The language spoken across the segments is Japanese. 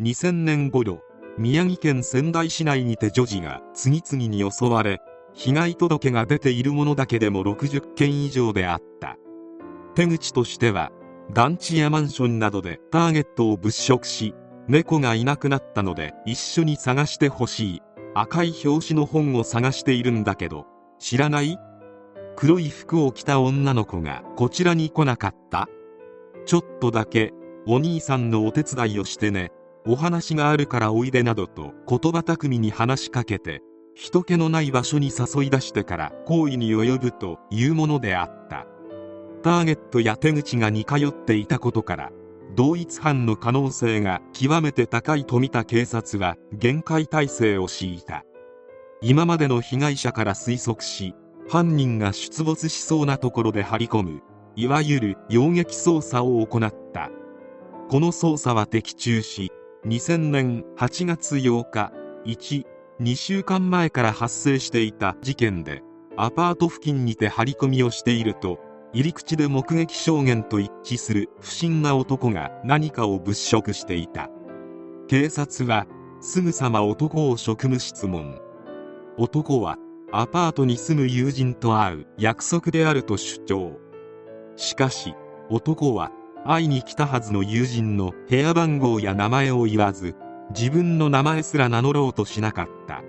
2000年頃宮城県仙台市内にて女児が次々に襲われ被害届が出ているものだけでも60件以上であった。手口としては団地やマンションなどでターゲットを物色し猫がいなくなったので一緒に探してほしい。赤い表紙の本を探しているんだけど知らない？黒い服を着た女の子がこちらに来なかった？ちょっとだけお兄さんのお手伝いをしてね。お話があるからおいでなどと言葉巧みに話しかけて人気のない場所に誘い出してから行為に及ぶというものであった。ターゲットや手口が似通っていたことから同一犯の可能性が極めて高いと見た警察は厳戒態勢を敷いた。今までの被害者から推測し犯人が出没しそうなところで張り込むいわゆる擁撃捜査を行った。この捜査は的中し2000年8月8日12週間前から発生していた事件でアパート付近にて張り込みをしていると入り口で目撃証言と一致する不審な男が何かを物色していた。警察はすぐさま男を職務質問。男はアパートに住む友人と会う約束であると主張。しかし男は会いに来たはずの友人の部屋番号や名前を言わず自分の名前すら名乗ろうとしなかった。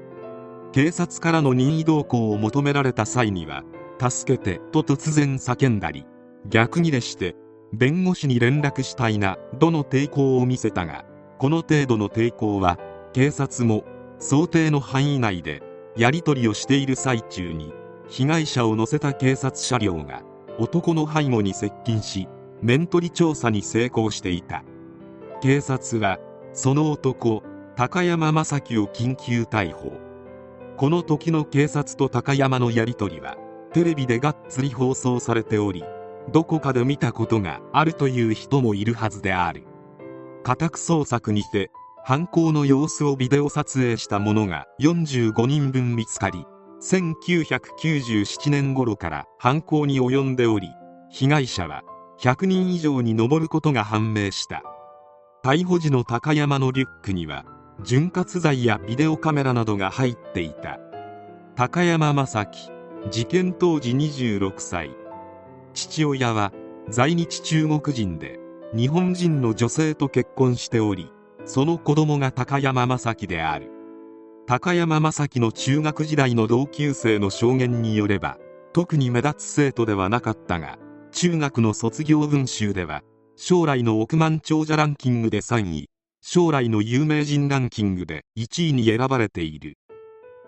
警察からの任意同行を求められた際には助けてと突然叫んだり逆ギレして弁護士に連絡したいなどの抵抗を見せたがこの程度の抵抗は警察も想定の範囲内でやり取りをしている最中に被害者を乗せた警察車両が男の背後に接近し面取り調査に成功していた。警察はその男高山正樹を緊急逮捕。この時の警察と高山のやり取りはテレビでがっつり放送されておりどこかで見たことがあるという人もいるはずである。家宅捜索にて犯行の様子をビデオ撮影したものが45人分見つかり1997年頃から犯行に及んでおり被害者は100人以上に上ることが判明した。逮捕時の高山のリュックには潤滑剤やビデオカメラなどが入っていた。高山正樹事件当時26歳。父親は在日中国人で日本人の女性と結婚しておりその子供が高山正樹である。高山正樹の中学時代の同級生の証言によれば特に目立つ生徒ではなかったが中学の卒業文集では将来の億万長者ランキングで3位将来の有名人ランキングで1位に選ばれている。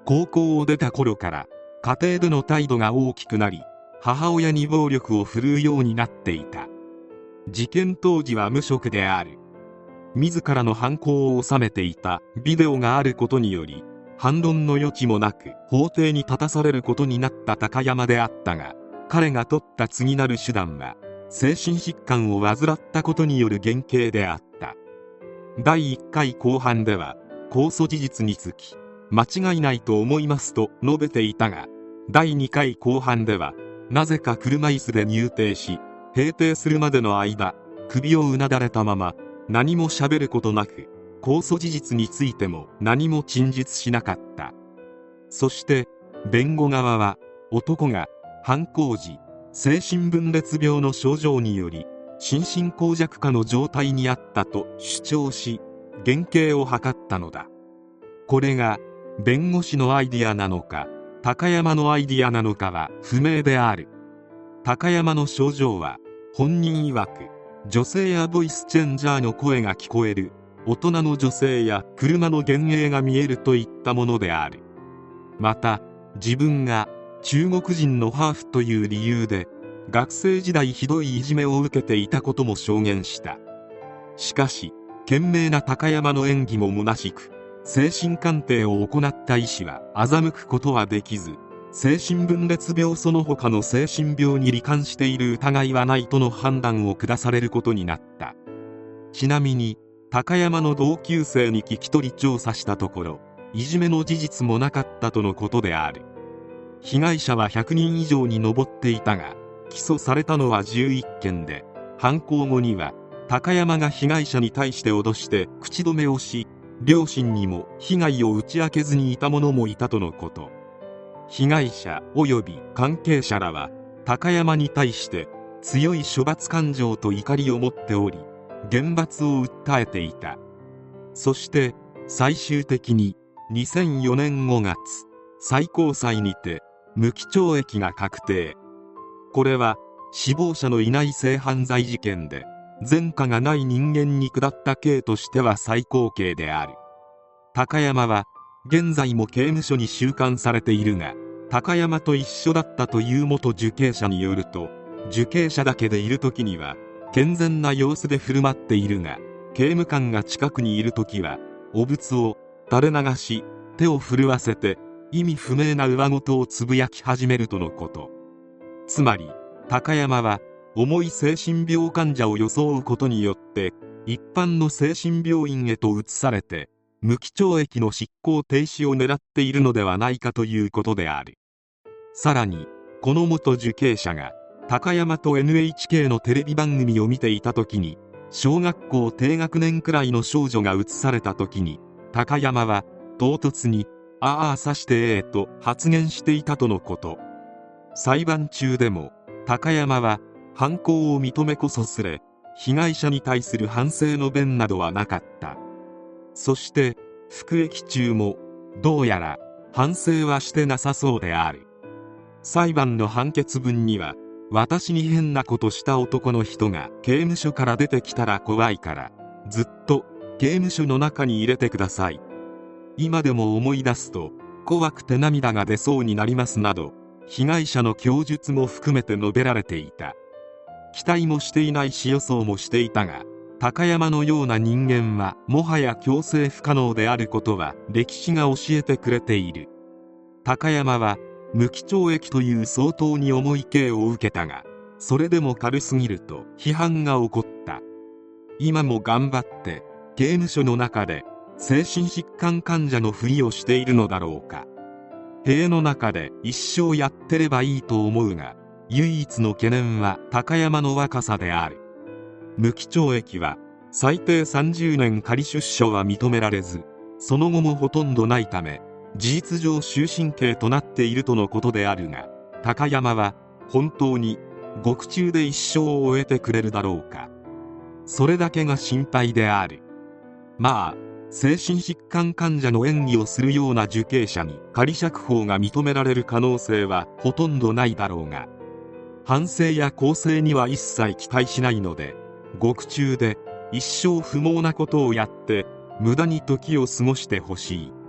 高校を出た頃から家庭での態度が大きくなり母親に暴力を振るうようになっていた。事件当時は無職である。自らの犯行を収めていたビデオがあることにより反論の余地もなく法廷に立たされることになった高山であったが彼が取った次なる手段は精神疾患を患ったことによる減刑であった。第1回後半では控訴事実につき間違いないと思いますと述べていたが第2回後半ではなぜか車椅子で入廷し閉廷するまでの間首をうなだれたまま何も喋ることなく控訴事実についても何も陳述しなかった。そして弁護側は男が犯行時精神分裂病の症状により心神耗弱化の状態にあったと主張し減刑を図ったのだ。これが弁護士のアイディアなのか高山のアイディアなのかは不明である。高山の症状は本人曰く女性やボイスチェンジャーの声が聞こえる大人の女性や車の幻影が見えるといったものである。また自分が中国人のハーフという理由で学生時代ひどいいじめを受けていたことも証言した。しかし懸命な高山の演技も虚しく精神鑑定を行った医師は欺くことはできず精神分裂病その他の精神病に罹患している疑いはないとの判断を下されることになった。ちなみに高山の同級生に聞き取り調査したところいじめの事実もなかったとのことである。被害者は100人以上に上っていたが起訴されたのは11件で犯行後には高山が被害者に対して脅して口止めをし両親にも被害を打ち明けずにいた者もいたとのこと。被害者及び関係者らは高山に対して強い処罰感情と怒りを持っており厳罰を訴えていた。そして最終的に2004年5月最高裁にて無期懲役が確定。これは死亡者のいない性犯罪事件で前科がない人間に下った刑としては最高刑である。高山は現在も刑務所に収監されているが高山と一緒だったという元受刑者によると受刑者だけでいる時には健全な様子で振る舞っているが刑務官が近くにいる時は汚物を垂れ流し手を震わせて意味不明な上事をつぶやき始めるとのこと。つまり高山は重い精神病患者を装うことによって一般の精神病院へと移されて無期懲役の執行停止を狙っているのではないかということである。さらにこの元受刑者が高山と NHK のテレビ番組を見ていた時に小学校低学年くらいの少女が映された時に高山は唐突に「ああさしてええ」と発言していたとのこと。裁判中でも高山は犯行を認めこそすれ被害者に対する反省の弁などはなかった。そして服役中もどうやら反省はしてなさそうである。裁判の判決文には私に変なことした男の人が刑務所から出てきたら怖いからずっと刑務所の中に入れてください。今でも思い出すと怖くて涙が出そうになりますなど被害者の供述も含めて述べられていた。期待もしていないし予想もしていたが高山のような人間はもはや強制不可能であることは歴史が教えてくれている。高山は無期懲役という相当に重い刑を受けたがそれでも軽すぎると批判が起こった。今も頑張って刑務所の中で精神疾患患者のふりをしているのだろうか。塀の中で一生やってればいいと思うが唯一の懸念は高山の若さである。無期懲役は最低30年仮出所は認められずその後もほとんどないため事実上終身刑となっているとのことであるが高山は本当に獄中で一生を終えてくれるだろうか。それだけが心配である。まあ精神疾患患者の演技をするような受刑者に仮釈放が認められる可能性はほとんどないだろうが反省や更生には一切期待しないので獄中で一生不毛なことをやって無駄に時を過ごしてほしい。